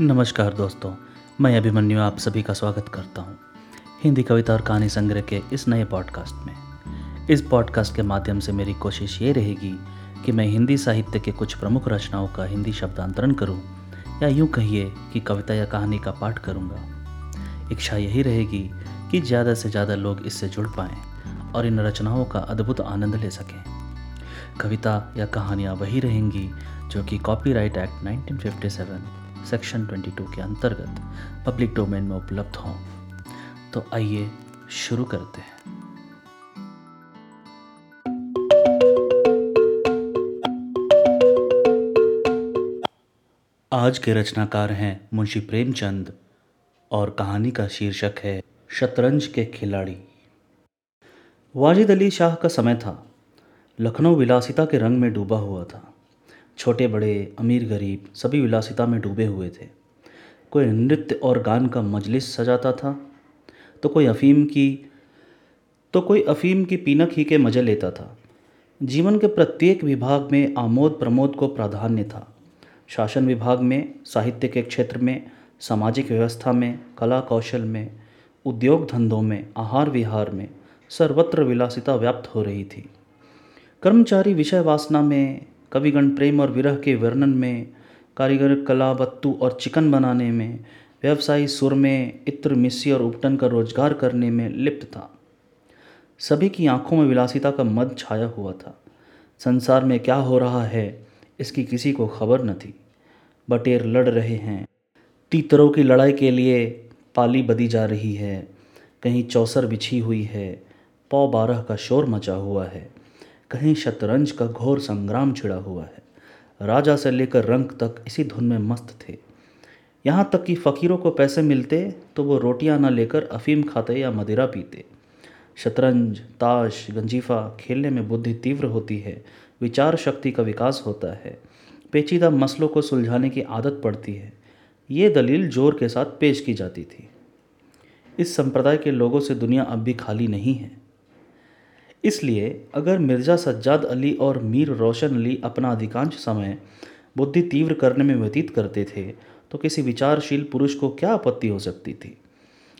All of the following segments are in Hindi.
नमस्कार दोस्तों, मैं अभिमन्यु आप सभी का स्वागत करता हूँ हिंदी कविता और कहानी संग्रह के इस नए पॉडकास्ट में। इस पॉडकास्ट के माध्यम से मेरी कोशिश ये रहेगी कि मैं हिंदी साहित्य के कुछ प्रमुख रचनाओं का हिंदी शब्दांतरण करूँ, या यूँ कहिए कि कविता या कहानी का पाठ करूँगा। इच्छा यही रहेगी कि ज़्यादा से ज़्यादा लोग इससे जुड़ पाएँ और इन रचनाओं का अद्भुत आनंद ले सकें। कविता या कहानियाँ वही रहेंगी जो कि कॉपीराइट एक्ट 1957 सेक्शन 22 के अंतर्गत पब्लिक डोमेन में उपलब्ध हों। तो आइए शुरू करते हैं। आज के रचनाकार हैं मुंशी प्रेमचंद और कहानी का शीर्षक है शतरंज के खिलाड़ी। वाजिद अली शाह का समय था। लखनऊ विलासिता के रंग में डूबा हुआ था। छोटे बड़े, अमीर गरीब सभी विलासिता में डूबे हुए थे। कोई नृत्य और गान का मजलिस सजाता था तो कोई अफ़ीम की तो कोई अफ़ीम की पीनक ही के मज़े लेता था। जीवन के प्रत्येक विभाग में आमोद प्रमोद को प्राधान्य था। शासन विभाग में, साहित्य के क्षेत्र में, सामाजिक व्यवस्था में, कला कौशल में, उद्योग धंधों में, आहार विहार में सर्वत्र विलासिता व्याप्त हो रही थी। कर्मचारी विषय वासना में कविगण प्रेम और विरह के वर्णन में, कारीगर कला बत्तू और चिकन बनाने में, व्यवसायी सुर में, इत्र, मिस्सी और उपटन का रोज़गार करने में लिप्त था। सभी की आँखों में विलासिता का मद छाया हुआ था। संसार में क्या हो रहा है, इसकी किसी को खबर न थी। बटेर लड़ रहे हैं। तीतरों की लड़ाई के लिए पाली बदी जा रही है। कहीं चौसर बिछी हुई है। पौ बारह का शोर मचा हुआ है। कहीं शतरंज का घोर संग्राम छिड़ा हुआ है। राजा से लेकर रंग तक इसी धुन में मस्त थे। यहाँ तक कि फ़कीरों को पैसे मिलते तो वो रोटियाँ न लेकर अफ़ीम खाते या मदिरा पीते। शतरंज, ताश, गंजीफा खेलने में बुद्धि तीव्र होती है, विचार शक्ति का विकास होता है। पेचीदा मसलों को सुलझाने की आदत पड़ती है। ये दलील ज़ोर के साथ पेश की जाती थी। इस संप्रदाय के लोगों से दुनिया अब भी खाली नहीं है। इसलिए अगर मिर्ज़ा सज्जाद अली और मीर रोशन अली अपना अधिकांश समय बुद्धि तीव्र करने में व्यतीत करते थे तो किसी विचारशील पुरुष को क्या आपत्ति हो सकती थी?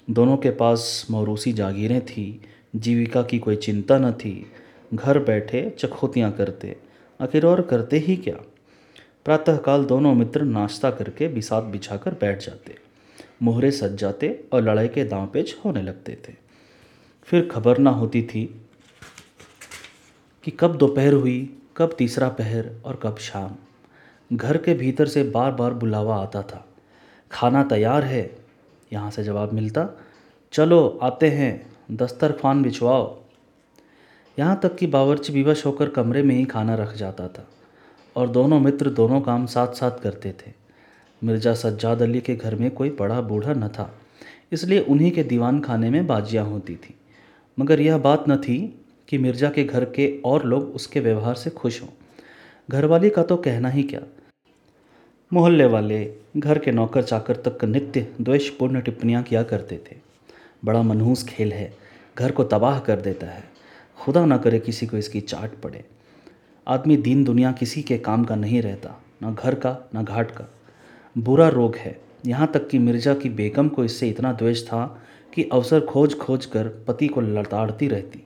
दोनों के पास मौरूसी जागीरें थी, जीविका की कोई चिंता न थी, घर बैठे चखोतियाँ करते, आखिर और करते ही क्या? प्रातःकाल दोनों मित्र नाश्ता करके बिसात बिछाकर बैठ जाते, मोहरे सज जाते और लड़ाई के दांव पेच होने लगते थे। फिर खबर ना होती थी कि कब दोपहर हुई, कब तीसरा पहर और कब शाम। घर के भीतर से बार बार बुलावा आता था। खाना तैयार है? यहाँ से जवाब मिलता, चलो, आते हैं। दस्तरखान बिछवाओ। यहाँ तक कि बावर्ची विवश होकर कमरे में ही खाना रख जाता था और दोनों मित्र दोनों काम साथ साथ करते थे। मिर्ज़ा सज्जाद अली के घर में कोई बड़ा बूढ़ा न था, इसलिए उन्हीं के दीवान खाने में बाजियाँ होती थी। मगर यह बात न थी कि मिर्ज़ा के घर के और लोग उसके व्यवहार से खुश हों। घरवाली का तो कहना ही क्या? मोहल्ले वाले घर के नौकर चाकर तक नित्य द्वेषपूर्ण टिप्पणियाँ किया करते थे। बड़ा मनहूस खेल है। घर को तबाह कर देता है। खुदा ना करे किसी को इसकी चाट पड़े। आदमी दीन दुनिया किसी के काम का नहीं रहता, ना घर का, ना घाट का। बुरा रोग है। यहाँ तक कि मिर्ज़ा की बेगम को इससे इतना द्वेष था कि अवसर खोज खोज कर पति को लताड़ती रहती।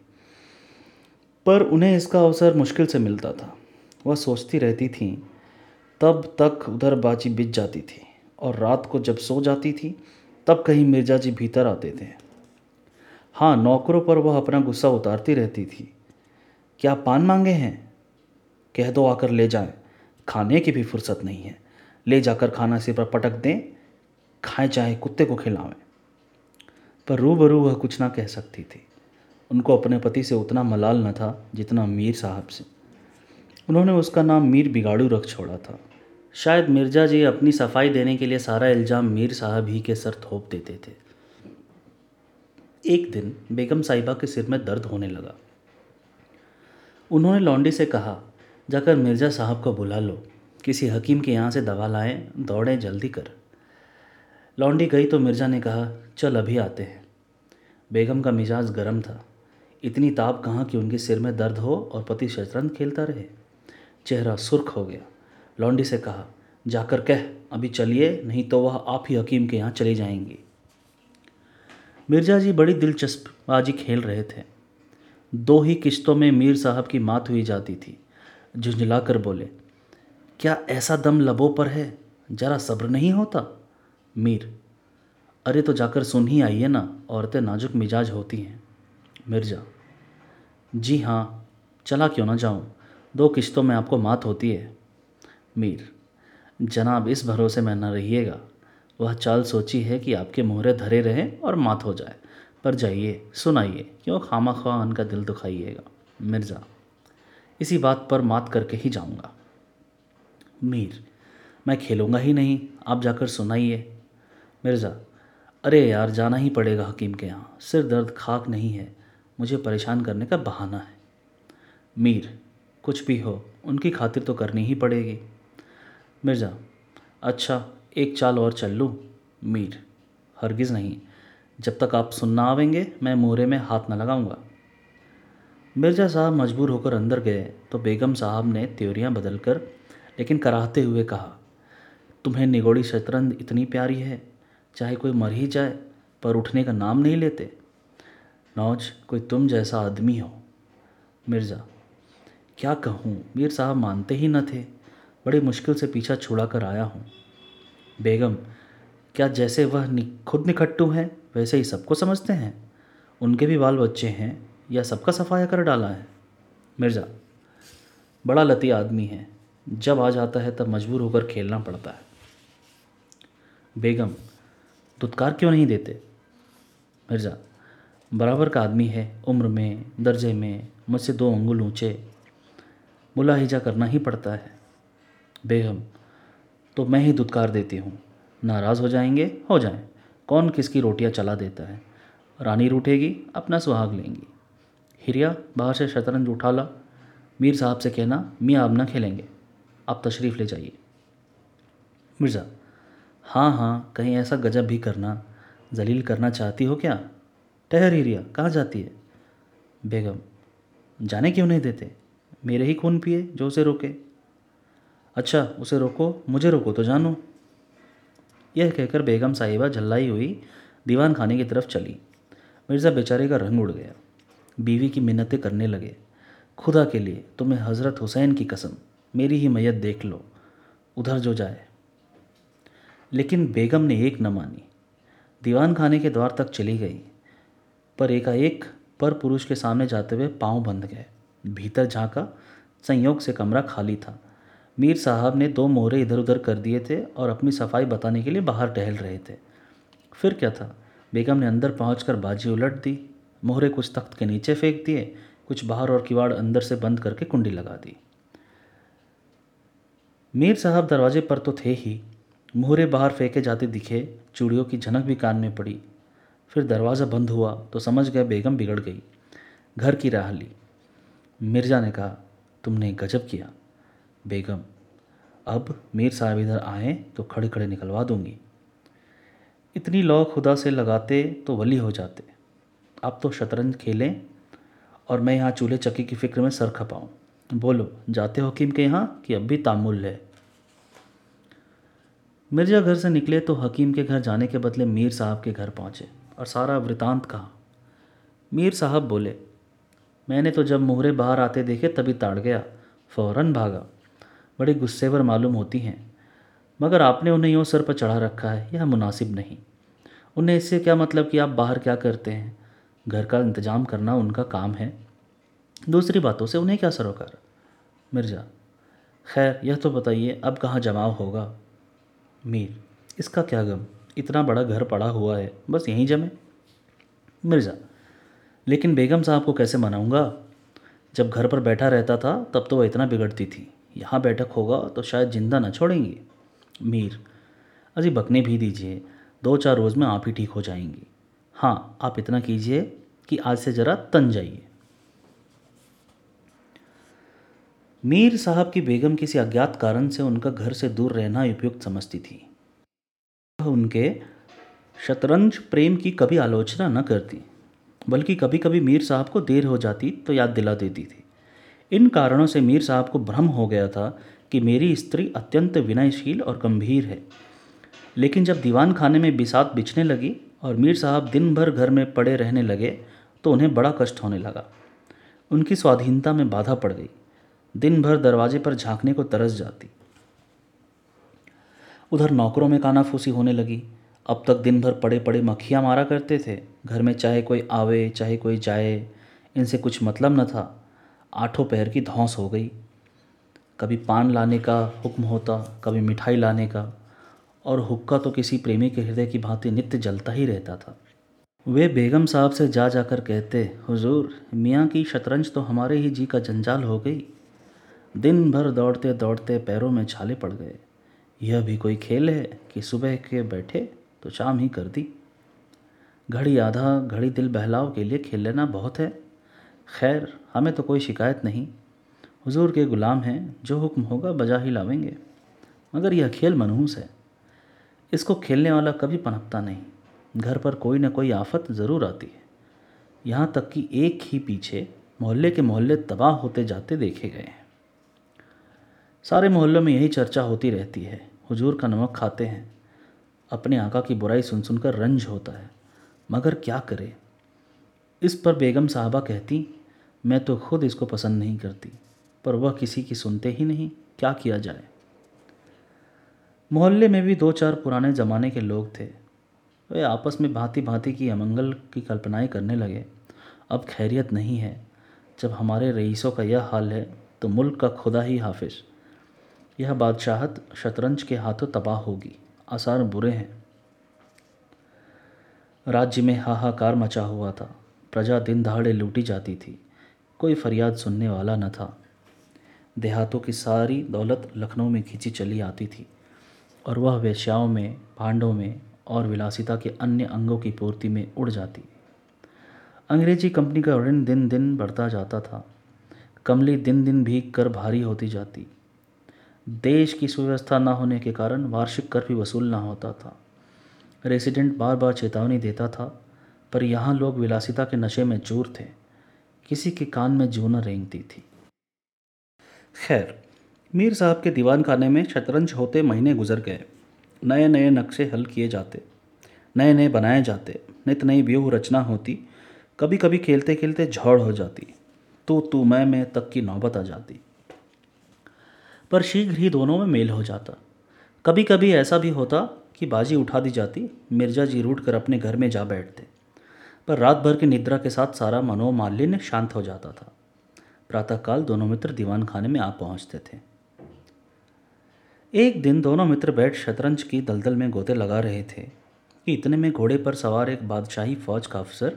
पर उन्हें इसका अवसर मुश्किल से मिलता था। वह सोचती रहती थी, तब तक उधर बाजी बिज जाती थी और रात को जब सो जाती थी, तब कहीं मिर्ज़ा जी भीतर आते थे। हाँ नौकरों पर वह अपना गुस्सा उतारती रहती थी। क्या पान मांगे हैं? कह दो आकर ले जाएँ। खाने की भी फुर्सत नहीं है। ले जाकर खाना सिर पर पटक दें। खाएँ चाहे कुत्ते को खिलावें। पर रूबरू वह कुछ ना कह सकती थी। उनको अपने पति से उतना मलाल न था जितना मीर साहब से। उन्होंने उसका नाम मीर बिगाड़ू रख छोड़ा था। शायद मिर्ज़ा जी अपनी सफ़ाई देने के लिए सारा इल्ज़ाम मीर साहब ही के सर थोप देते थे। एक दिन बेगम साहिबा के सिर में दर्द होने लगा। उन्होंने लॉन्डी से कहा, जाकर मिर्ज़ा साहब को बुला लो। किसी हकीम के यहाँ से दवा लाएँ, दौड़ें, जल्दी कर। लॉन्डी गई तो मिर्ज़ा ने कहा, चल, अभी आते हैं। बेगम का मिजाज गर्म था। इतनी ताप कहाँ कि उनके सिर में दर्द हो और पति शतरंज खेलता रहे। चेहरा सुर्ख हो गया। लौंडी से कहा, जाकर कह, अभी चलिए, नहीं तो वह आप ही हकीम के यहाँ चले जाएँगे। मिर्ज़ा जी बड़ी दिलचस्पबाजी खेल रहे थे। दो ही किश्तों में मीर साहब की मात हुई जाती थी। झुंझला कर बोले, क्या ऐसा दम लबों पर है? जरा सब्र नहीं होता? मीर, अरे तो जाकर सुन ही आइए ना, औरतें नाजुक मिजाज होती हैं। मिर्ज़ा। जी हाँ चला क्यों ना जाऊँ? दो किश्तों में आपको मात होती है। मीर, जनाब इस भरोसे में न रहिएगा। वह चाल सोची है कि आपके मोहरे धरे रहें और मात हो जाए। पर जाइए, सुनाइए, क्यों खामा खा उनका दिल दुखाइएगा? मिर्ज़ा, इसी बात पर मात करके ही जाऊँगा। मीर, मैं खेलूँगा ही नहीं, आप जाकर सुनाइए। मिर्ज़ा, अरे यार, जाना ही पड़ेगा हकीम के यहाँ। सिर दर्द खाक नहीं है। मुझे परेशान करने का बहाना है। मीर, कुछ भी हो, उनकी खातिर तो करनी ही पड़ेगी। मिर्ज़ा अच्छा एक चाल और चल लूँ? मीर, हरगिज़ नहीं। जब तक आप सुनना आवेंगे, मैं मोहरे में हाथ न लगाऊँगा। मिर्ज़ा साहब मजबूर होकर अंदर गए तो बेगम साहब ने त्योरियाँ बदल कर लेकिन कराहते हुए कहा, तुम्हें निगोड़ी शतरंज इतनी प्यारी है, चाहे कोई मर ही जाए, पर उठने का नाम नहीं लेते। नौज कोई तुम जैसा आदमी हो। मिर्ज़ा क्या कहूँ? मीर साहब मानते ही न थे। बड़ी मुश्किल से पीछा छुड़ा कर आया हूँ। बेगम क्या जैसे वह नि, खुद निकट्टू हैं वैसे ही सबको समझते हैं? उनके भी बाल बच्चे हैं या सबका सफाया कर डाला है? मिर्ज़ा बड़ा लती आदमी है। जब आ जाता है तब मजबूर होकर खेलना पड़ता है। बेगम दुत्कार क्यों नहीं देते? मिर्ज़ा बराबर का आदमी है, उम्र में, दर्जे में मुझसे दो अंगुल ऊँचे। मुलाहिजा करना ही पड़ता है। बेगम तो मैं ही दुत्कार देती हूँ। नाराज़ हो जाएँगे? हो जाएँ। कौन किसकी रोटियाँ चला देता है? रानी रूठेगी, अपना सुहाग लेंगी। हिरिया, बाहर से शतरंज उठा ला। मीर साहब से कहना, मियाँ अब ना खेलेंगे। आप तशरीफ़ ले जाइए। मिर्ज़ा हाँ हाँ कहीं ऐसा गजब भी करना, जलील करना चाहती हो क्या? ठहर हिरिया कहाँ जाती है? बेगम, जाने क्यों नहीं देते? मेरे ही खून पिए, जो उसे रोके। अच्छा उसे रोको, मुझे रोको तो जानो। यह कहकर बेगम साहिबा झल्लाई हुई दीवान खाने की तरफ़ चली। मिर्ज़ा बेचारे का रंग उड़ गया। बीवी की मिन्नतें करने लगे। खुदा के लिए, तुम्हें हज़रत हुसैन की कसम, मेरी ही मैयत देख लो। उधर जो जाए। लेकिन बेगम ने एक न मानी। दीवान खाने के द्वार तक चली गई। पर एकाएक पर पुरुष के सामने जाते हुए पाँव बंध गए। भीतर झांका, संयोग से कमरा खाली था। मीर साहब ने दो मोहरे इधर उधर कर दिए थे और अपनी सफ़ाई बताने के लिए बाहर टहल रहे थे। फिर क्या था? बेगम ने अंदर पहुंचकर बाजी उलट दी, मोहरे कुछ तख्त के नीचे फेंक दिए, कुछ बाहर और किवाड़ अंदर से बंद करके कुंडी लगा दी। मीर साहब दरवाजे पर तो थे ही। मोहरे बाहर फेंके जाते दिखे, चूड़ियों की झनक भी कान में पड़ी। फिर दरवाज़ा बंद हुआ तो समझ गए बेगम बिगड़ गई। घर की राह ली। मिर्ज़ा ने कहा, तुमने गजब किया। बेगम, अब मीर साहब इधर आए तो खड़े खड़े निकलवा दूँगी। इतनी लौ खुदा से लगाते तो वली हो जाते। अब तो शतरंज खेलें और मैं यहाँ चूल्हे चक्की की फ़िक्र में सर खपाऊँ। बोलो, जाते हकीम के यहाँ कि अब भी तामुल है? मिर्ज़ा घर से निकले तो हकीम के घर जाने के बदले मीर साहब के घर पहुँचे। और सारा वृतांत कहा। मीर साहब बोले, मैंने तो जब मोहरे बाहर आते देखे तभी ताड़ गया, फ़ौरन भागा। बड़े गुस्से पर मालूम होती हैं। मगर आपने उन्हें यूँ सर पर चढ़ा रखा है, यह मुनासिब नहीं। उन्हें इससे क्या मतलब कि आप बाहर क्या करते हैं? घर का इंतज़ाम करना उनका काम है। दूसरी बातों से उन्हें क्या सरोकार मिर्ज़ा, खैर, यह तो बताइए, अब कहाँ जमाव होगा? मीर, इसका क्या गम? इतना बड़ा घर पड़ा हुआ है, बस यहीं जमे। मिर्ज़ा, लेकिन बेगम साहब को कैसे मनाऊँगा? जब घर पर बैठा रहता था, तब तो वह इतना बिगड़ती थी। यहाँ बैठक होगा तो शायद ज़िंदा ना छोड़ेंगी। मीर, अजी बकने भी दीजिए दो चार रोज़ में आप ही ठीक हो जाएँगी। हाँ आप इतना कीजिए कि आज से ज़रा तन जाइए। मीर साहब की बेगम किसी अज्ञात कारण से उनका घर से दूर रहना उपयुक्त समझती थी। उनके शतरंज प्रेम की कभी आलोचना न करती, बल्कि कभी कभी मीर साहब को देर हो जाती तो याद दिला देती थी। इन कारणों से मीर साहब को भ्रम हो गया था कि मेरी स्त्री अत्यंत विनयशील और गंभीर है। लेकिन जब दीवान खाने में बिसात बिछने लगी और मीर साहब दिन भर घर में पड़े रहने लगे तो उन्हें बड़ा कष्ट होने लगा। उनकी स्वाधीनता में बाधा पड़ गई। दिन भर दरवाजे पर झांकने को तरस जाती। उधर नौकरों में कानाफूसी होने लगी। अब तक दिन भर पड़े पड़े मक्खियाँ मारा करते थे। घर में चाहे कोई आवे, चाहे कोई जाए, इनसे कुछ मतलब न था। आठों पैर की धौंस हो गई। कभी पान लाने का हुक्म होता, कभी मिठाई लाने का। और हुक्का तो किसी प्रेमी के हृदय की भांति नित्य जलता ही रहता था। वे बेगम साहब से जा जाकर कहते, हुजूर, मियाँ की शतरंज तो हमारे ही जी का जंजाल हो गई। दिन भर दौड़ते दौड़ते पैरों में छाले पड़ गए। यह भी कोई खेल है कि सुबह के बैठे तो शाम ही कर दी। घड़ी आधा, घड़ी दिल बहलाव के लिए खेल लेना बहुत है। खैर, हमें तो कोई शिकायत नहीं। हुजूर के गुलाम हैं, जो हुक्म होगा बजा ही लावेंगे। मगर यह खेल मनहूस है। इसको खेलने वाला कभी पनपता नहीं। घर पर कोई ना कोई आफत ज़रूर आती है। यहाँ तक कि एक ही पीछे मोहल्ले के मोहल्ले तबाह होते जाते देखे गए हैं। सारे मोहल्लों में यही चर्चा होती रहती है। हुजूर का नमक खाते हैं। अपने आका की बुराई सुन सुनकर रंज होता है। मगर क्या करे? इस पर बेगम साहबा कहती, मैं तो खुद इसको पसंद नहीं करती, पर वह किसी की सुनते ही नहीं। क्या किया जाए? मोहल्ले में भी दो चार पुराने ज़माने के लोग थे। वे आपस में भांति भांति की अमंगल की कल्पनाएँ करने लगे। अब खैरियत नहीं है। जब हमारे रईसों का यह हाल है तो मुल्क का खुदा ही हाफिज। यह बादशाहत शतरंज के हाथों तबाह होगी। आसार बुरे हैं। राज्य में हाहाकार मचा हुआ था। प्रजा दिन दहाड़े लूटी जाती थी। कोई फरियाद सुनने वाला न था। देहातों की सारी दौलत लखनऊ में खींची चली आती थी और वह वेश्याओं में, भांडों में और विलासिता के अन्य अंगों की पूर्ति में उड़ जाती। अंग्रेज़ी कंपनी का ऋण दिन दिन बढ़ता जाता था। कमली दिन दिन भीग कर भारी होती जाती। देश की सुव्यवस्था ना होने के कारण वार्षिक कर भी वसूल न होता था। रेसिडेंट बार बार चेतावनी देता था, पर यहाँ लोग विलासिता के नशे में चूर थे। किसी के कान में जून रेंगती थी। खैर, मीर साहब के दीवान खाने में शतरंज होते महीने गुजर गए। नए नए नक्शे हल किए जाते नए नए बनाए जाते नित नई व्यूह रचना होती कभी कभी खेलते खेलते झौड़ हो जाती। तो तू मैं मैं तक की नौबत आ जाती। पर शीघ्र ही दोनों में मेल हो जाता। कभी कभी ऐसा भी होता कि बाजी उठा दी जाती, मिर्ज़ा जी रूट कर अपने घर में जा बैठते। पर रात भर की निद्रा के साथ सारा मनोमालिन्य शांत हो जाता था। प्रातःकाल दोनों मित्र दीवान खाने में आ पहुँचते थे। एक दिन दोनों मित्र बैठ शतरंज की दलदल में गोते लगा रहे थे कि इतने में घोड़े पर सवार एक बादशाही फौज का अफसर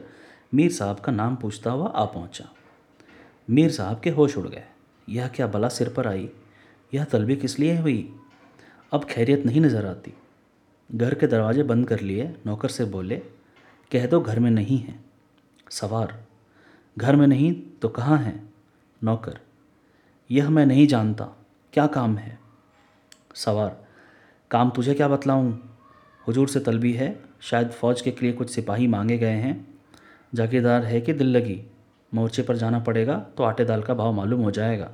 मीर साहब का नाम पूछता हुआ आ पहुँचा। मीर साहब के होश उड़ गए। यह क्या बला सिर पर आई? यह तलबी किस लिए हुई अब खैरियत नहीं नज़र आती। घर के दरवाजे बंद कर लिए, नौकर से बोले, कह दो घर में नहीं है। सवार। घर में नहीं तो कहाँ हैं? नौकर। यह मैं नहीं जानता। क्या काम है? सवार। काम तुझे क्या बतलाऊँ? हुजूर से तलबी है। शायद फ़ौज के लिए कुछ सिपाही मांगे गए हैं। जागीरदार है कि दिल लगी? मोर्चे पर जाना पड़ेगा तो आटे दाल का भाव मालूम हो जाएगा।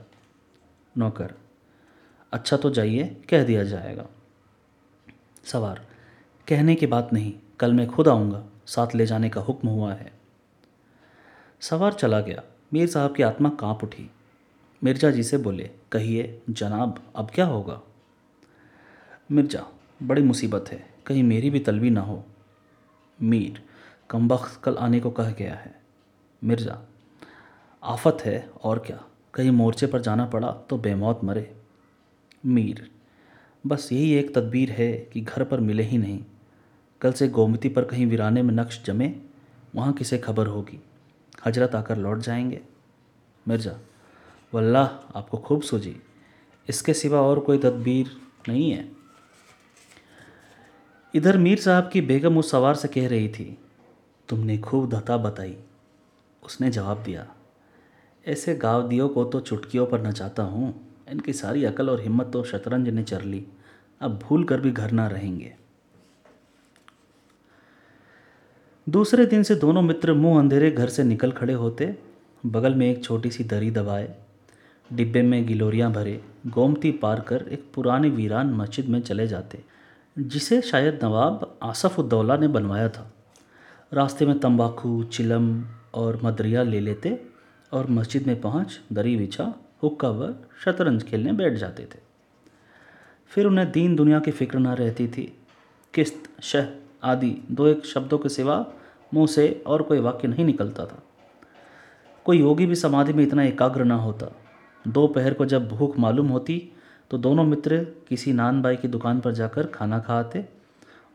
नौकर। अच्छा तो जाइए, कह दिया जाएगा। सवार, कहने की बात नहीं, कल मैं खुद आऊँगा, साथ ले जाने का हुक्म हुआ है। सवार चला गया। मीर साहब की आत्मा काँप उठी। मिर्ज़ा जी से बोले, कहिए, जनाब, अब क्या होगा? मिर्ज़ा, बड़ी मुसीबत है, कहीं मेरी भी तलबी ना हो। मीर, कमबख्त कल आने को कह गया है। मिर्ज़ा, आफत है, और क्या? कहीं मोर्चे पर जाना पड़ा तो बेमौत मरे। मीर। बस यही एक तदबीर है कि घर पर मिले ही नहीं। कल से गोमती पर कहीं वीराने में नक्श जमे, वहाँ किसे खबर होगी? हज़रत आकर लौट जाएँगे। मिर्ज़ा, वल्लाह, आपको खूब सूझी। इसके सिवा और कोई तदबीर नहीं है। इधर मीर साहब की बेगम उस सवार से कह रही थी, तुमने खूब धता बताई। उसने जवाब दिया, ऐसे गाँव दियो को तो चुटकियों पर नचाता हूँ। इनकी सारी अकल और हिम्मत तो शतरंज ने चर ली। अब भूल कर भी घर ना रहेंगे। दूसरे दिन से दोनों मित्र मुँह अंधेरे घर से निकल खड़े होते, बगल में एक छोटी सी दरी दबाए, डिब्बे में गिलोरियाँ भरे, गोमती पार कर एक पुरानी वीरान मस्जिद में चले जाते, जिसे शायद नवाब आसफ उद्दौला ने बनवाया था। रास्ते में तंबाकू, चिलम और मदरिया ले लेते और मस्जिद में पहुँच दरी बिछा हुक्का व शतरंज खेलने बैठ जाते थे। फिर उन्हें दीन दुनिया की फ़िक्र न रहती थी। किस्त, शह आदि दो एक शब्दों के सिवा मुँह से और कोई वाक्य नहीं निकलता था। कोई योगी भी समाधि में इतना एकाग्र न होता। दोपहर को जब भूख मालूम होती तो दोनों मित्र किसी नान बाई की दुकान पर जाकर खाना खाते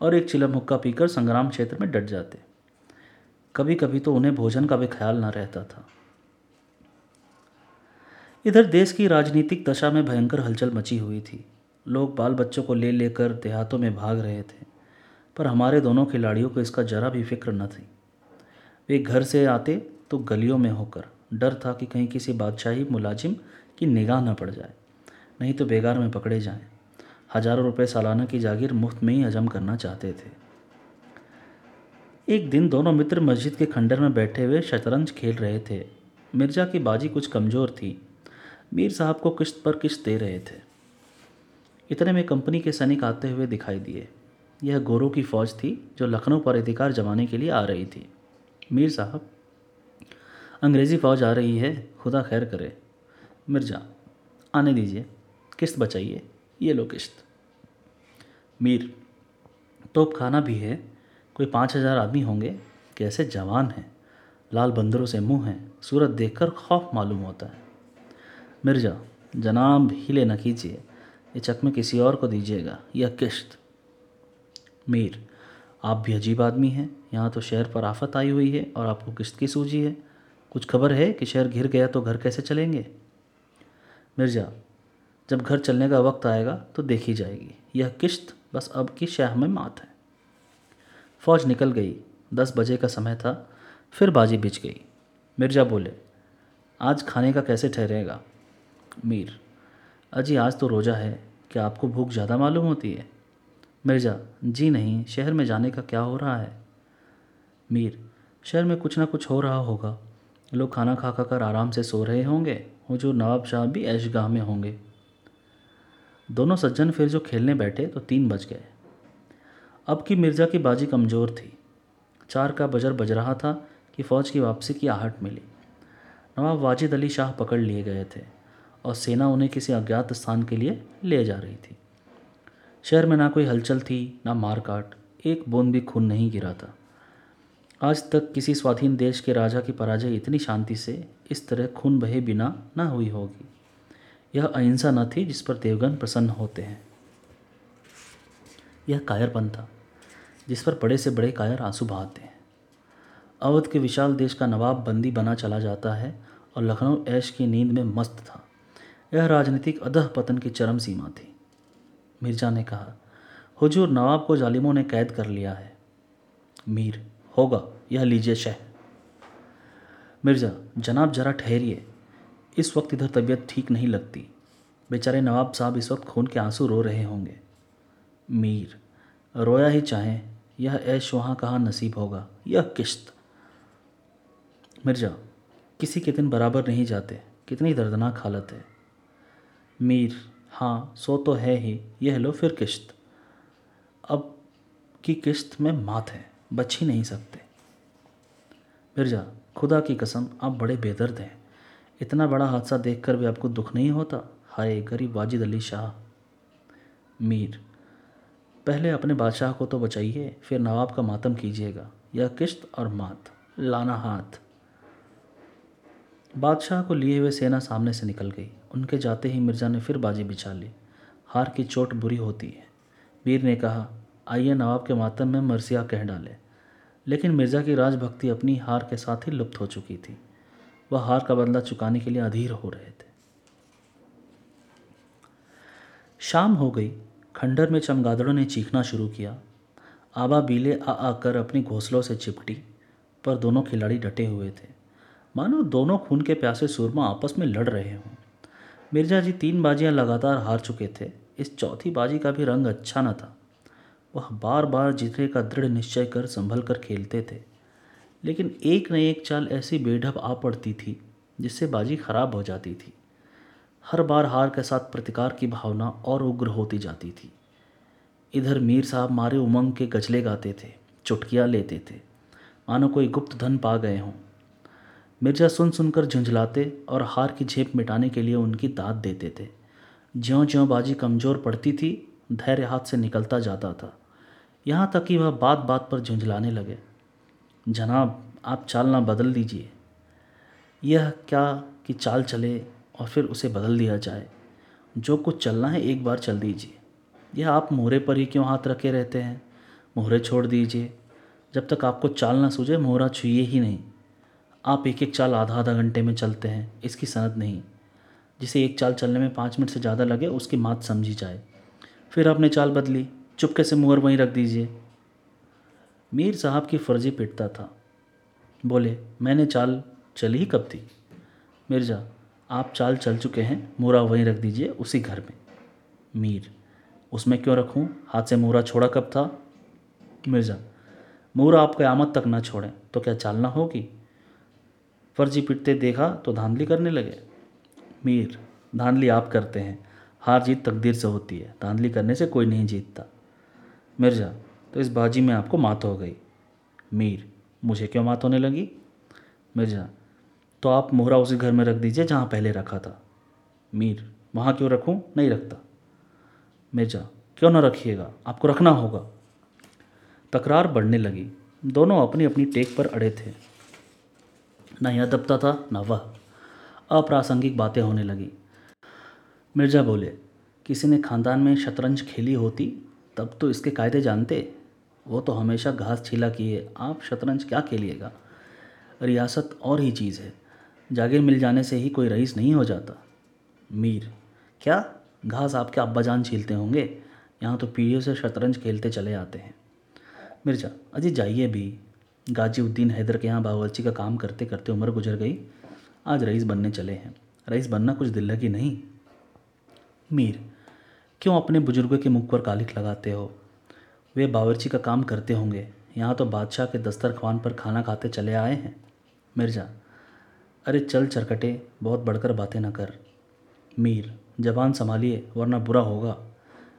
और एक चिलम हुक्का पीकर संग्राम क्षेत्र में डट जाते। कभी कभी तो उन्हें भोजन का भी ख्याल न रहता था। इधर देश की राजनीतिक दशा में भयंकर हलचल मची हुई थी। लोग बाल बच्चों को ले लेकर देहातों में भाग रहे थे, पर हमारे दोनों खिलाड़ियों को इसका जरा भी फ़िक्र न थी। वे घर से आते तो गलियों में होकर डर था कि कहीं किसी बादशाही मुलाजिम की निगाह न पड़ जाए, नहीं तो बेगार में पकड़े जाएँ। हज़ारों रुपए सालाना की जागीर मुफ़्त में ही हजम करना चाहते थे। एक दिन दोनों मित्र मस्जिद के खंडर में बैठे हुए शतरंज खेल रहे थे। मिर्ज़ा की बाजी कुछ कमज़ोर थी मीर साहब को किश्त पर किश्त दे रहे थे। इतने में कंपनी के सैनिक आते हुए दिखाई दिए। यह गोरों की फ़ौज थी जो लखनऊ पर अधिकार जमाने के लिए आ रही थी। मीर साहब, अंग्रेज़ी फ़ौज आ रही है, खुदा खैर करे। मिर्ज़ा, आने दीजिए किस्त बचाइए, ये लो किस्त मीर, तोप खाना भी है, कोई पाँच हज़ार आदमी होंगे, कैसे जवान हैं। लाल बंदरों से मुँह हैं, सूरत देखकर खौफ मालूम होता है। मिर्ज़ा, जनाब हिले न कीजिए। ये चकमे किसी और को दीजिएगा। यह किश्त। मीर, आप भी अजीब आदमी हैं। यहाँ तो शहर पर आफत आई हुई है और आपको किश्त की सूझी है। कुछ खबर है कि शहर घिर गया तो घर कैसे चलेंगे? मिर्ज़ा, जब घर चलने का वक्त आएगा तो देखी जाएगी। यह किश्त बस अब की शह में मात है। फौज निकल गई। दस बजे का समय था। फिर बाजी बिछ गई। मिर्ज़ा बोले, आज खाने का कैसे ठहरेगा? मीर। अजी, आज तो रोज़ा है। क्या आपको भूख ज़्यादा मालूम होती है? मिर्ज़ा, जी नहीं, शहर में जाने का क्या हो रहा है? मीर, शहर में कुछ ना कुछ हो रहा होगा। लोग खाना खा खा कर आराम से सो रहे होंगे जो नवाब शाह भी ऐशगाह में होंगे। दोनों सज्जन फिर जो खेलने बैठे तो तीन बज गए। अब की मिर्ज़ा की बाजी कमज़ोर थी। चार का बजर बज रहा था कि फ़ौज की वापसी की आहट मिली। नवाब वाजिद अली शाह पकड़ लिए गए थे। और सेना उन्हें किसी अज्ञात स्थान के लिए ले जा रही थी। शहर में ना कोई हलचल थी, ना मारकाट एक बूंद भी खून नहीं गिरा था। आज तक किसी स्वाधीन देश के राजा की पराजय इतनी शांति से इस तरह खून बहे बिना ना हुई होगी। यह अहिंसा न थी जिस पर देवगन प्रसन्न होते हैं। यह कायरपन था, जिस पर बड़े से बड़े कायर आँसू बहाते हैं। अवध के विशाल देश का नवाब बंदी बना चला जाता है और लखनऊ ऐश की नींद में मस्त था। यह राजनीतिक अधः पतन की चरम सीमा थी। मिर्ज़ा ने कहा, हुजूर नवाब को जालिमों ने कैद कर लिया है। मीर, होगा, यह लीजिए शह। मिर्ज़ा, जनाब जरा ठहरिए। इस वक्त इधर तबीयत ठीक नहीं लगती। बेचारे नवाब साहब इस वक्त खून के आँसू रो रहे होंगे। मीर, रोया ही चाहें, यह ऐश वहाँ कहाँ नसीब होगा? यह किश्त। मिर्ज़ा, किसी के दिन बराबर नहीं जाते। कितनी दर्दनाक हालत है। मीर हाँ सो तो है ही, यह लो फिर किश्त। अब की किश्त में मात है, बच ही नहीं सकते। मिर्ज़ा खुदा की कसम, आप बड़े बेदर्द हैं। इतना बड़ा हादसा देखकर भी आपको दुख नहीं होता? हाय, गरीब वाजिद अली शाह। मीर, पहले अपने बादशाह को तो बचाइए, फिर नवाब का मातम कीजिएगा। यह किश्त और मात, लाना हाथ। बादशाह को लिए हुए सेना सामने से निकल गई। उनके जाते ही मिर्ज़ा ने फिर बाजी बिछा ली। हार की चोट बुरी होती है। वीर ने कहा, आइए नवाब के मातम में मरसिया कह डाले। लेकिन मिर्ज़ा की राजभक्ति अपनी हार के साथ ही लुप्त हो चुकी थी। वह हार का बदला चुकाने के लिए अधीर हो रहे थे। शाम हो गई। खंडर में चमगादड़ों ने चीखना शुरू किया। आबा बीले आ आकर अपनी घोंसलों से चिपटी, पर दोनों खिलाड़ी डटे हुए थे। मानो दोनों खून के प्यासे सुरमा आपस में लड़ रहे हों। मिर्ज़ा जी तीन बाजियाँ लगातार हार चुके थे। इस चौथी बाजी का भी रंग अच्छा न था। वह बार बार जीतने का दृढ़ निश्चय कर संभल कर खेलते थे। लेकिन एक न एक चाल ऐसी बेढप आ पड़ती थी, जिससे बाजी खराब हो जाती थी। हर बार हार के साथ प्रतिकार की भावना और उग्र होती जाती थी। इधर मीर साहब मारे उमंग के गजले गाते थे, चुटकियाँ लेते थे। मानो कोई गुप्त धन पा गए हों। मिर्ज़ा सुन सुनकर झुंझलाते और हार की झेप मिटाने के लिए उनकी दाद देते थे। ज्यों ज्यों बाजी कमज़ोर पड़ती थी, धैर्य हाथ से निकलता जाता था। यहाँ तक कि वह बात बात पर झुंझलाने लगे। जनाब, आप चाल ना बदल दीजिए। यह क्या कि चाल चले और फिर उसे बदल दिया जाए? जो कुछ चलना है, एक बार चल दीजिए। यह आप मोहरे पर ही क्यों हाथ रखे रहते हैं? मोहरे छोड़ दीजिए। जब तक आपको चाल ना सूझे, मोहरा छुए ही नहीं। आप एक एक चाल आधा आधा घंटे में चलते हैं, इसकी सनत नहीं। जिसे एक चाल चलने में पाँच मिनट से ज़्यादा लगे, उसकी मात समझी जाए। फिर आपने चाल बदली, चुपके से मुहर वहीं रख दीजिए। मीर साहब की फर्जी पिटता था। बोले, मैंने चाल चली ही कब थी? मिर्ज़ा, आप चाल चल चुके हैं मोरा वहीं रख दीजिए, उसी घर में। मीर, उसमें क्यों रखूँ? हाथ से मोरा छोड़ा कब था? मिर्ज़ा मोरा आप क़यामत तक ना छोड़ें तो क्या चालना होगी? फर्जी पिटते देखा तो धांधली करने लगे। मीर, धांधली आप करते हैं। हार जीत तकदीर से होती है। धांधली करने से कोई नहीं जीतता। मिर्ज़ा तो इस बाजी में आपको मात हो गई। मीर, मुझे क्यों मात होने लगी? मिर्ज़ा तो आप मोहरा उसी घर में रख दीजिए जहाँ पहले रखा था। मीर, वहाँ क्यों रखूँ? नहीं रखता। मिर्ज़ा, क्यों ना रखिएगा? आपको रखना होगा। तकरार बढ़ने लगी। दोनों अपनी अपनी टेक पर अड़े थे। न यह दबता था, न वह। अप्रासंगिक बातें होने लगी। मिर्ज़ा बोले, किसी ने खानदान में शतरंज खेली होती, तब तो इसके कायदे जानते। वो तो हमेशा घास छीला किए। आप शतरंज क्या खेलिएगा? रियासत और ही चीज़ है। जागीर मिल जाने से ही कोई रईस नहीं हो जाता। मीर, क्या? घास आपके अब्बा जान छीलते होंगे? यहाँ तो पीढ़ियों से शतरंज खेलते चले आते हैं। मिर्ज़ा, अजी जाइए भी। गाजीउद्दीन हैदर के यहाँ बावर्ची का काम करते करते उम्र गुजर गई। आज रईस बनने चले हैं। रईस बनना कुछ दिल की नहीं। मीर, क्यों अपने बुज़ुर्गों के मुख पर कालिक लगाते हो? वे बावर्ची का काम करते होंगे। यहाँ तो बादशाह के दस्तरखान पर खाना खाते चले आए हैं। मिर्ज़ा, अरे चल चरकटे, बहुत बढ़कर बातें ना कर। मीर, जबान संभालिए, वरना बुरा होगा।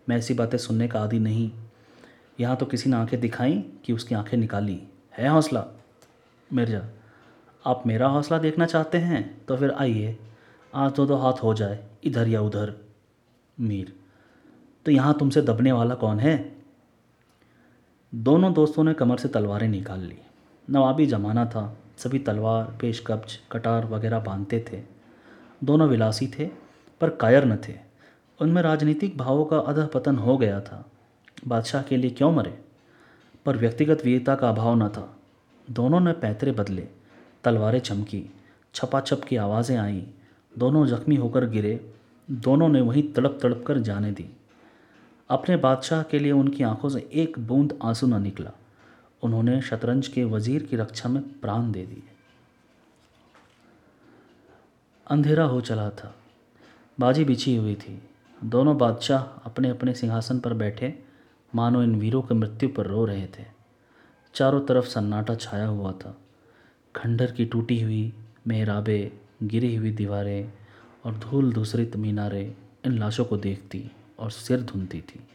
मैं ऐसी बातें सुनने का आदि नहीं। यहाँ तो किसी ने आँखें दिखाई कि उसकी आँखें निकाली। है हौसला? मिर्ज़ा, आप मेरा हौसला देखना चाहते हैं? तो फिर आइए। आज तो दो हाथ हो जाए, इधर या उधर। मीर तो यहाँ तुमसे दबने वाला कौन है? दोनों दोस्तों ने कमर से तलवारें निकाल ली। नवाबी जमाना था। सभी तलवार पेश कब्ज कटार वगैरह बांधते थे। दोनों विलासी थे, पर कायर न थे। उनमें राजनीतिक भावों का अधः पतन हो गया था। बादशाह के लिए क्यों मरे? पर व्यक्तिगत वीरता का अभाव न था। दोनों ने पैतरे बदले, तलवारें चमकी, छपाछप की आवाज़ें आईं, दोनों जख्मी होकर गिरे, दोनों ने वहीं तड़प तड़प कर जाने दी। अपने बादशाह के लिए उनकी आँखों से एक बूंद आँसू न निकला। उन्होंने शतरंज के वज़ीर की रक्षा में प्राण दे दिए। अंधेरा हो चला था। बाजी बिछी हुई थी। दोनों बादशाह अपने अपने सिंहासन पर बैठे मानो इन वीरों की मृत्यु पर रो रहे थे। चारों तरफ़ सन्नाटा छाया हुआ था। खंडर की टूटी हुई मेहराबें, गिरी हुई दीवारें और धूल धूसरित मीनारें इन लाशों को देखती और सिर धुनती थी।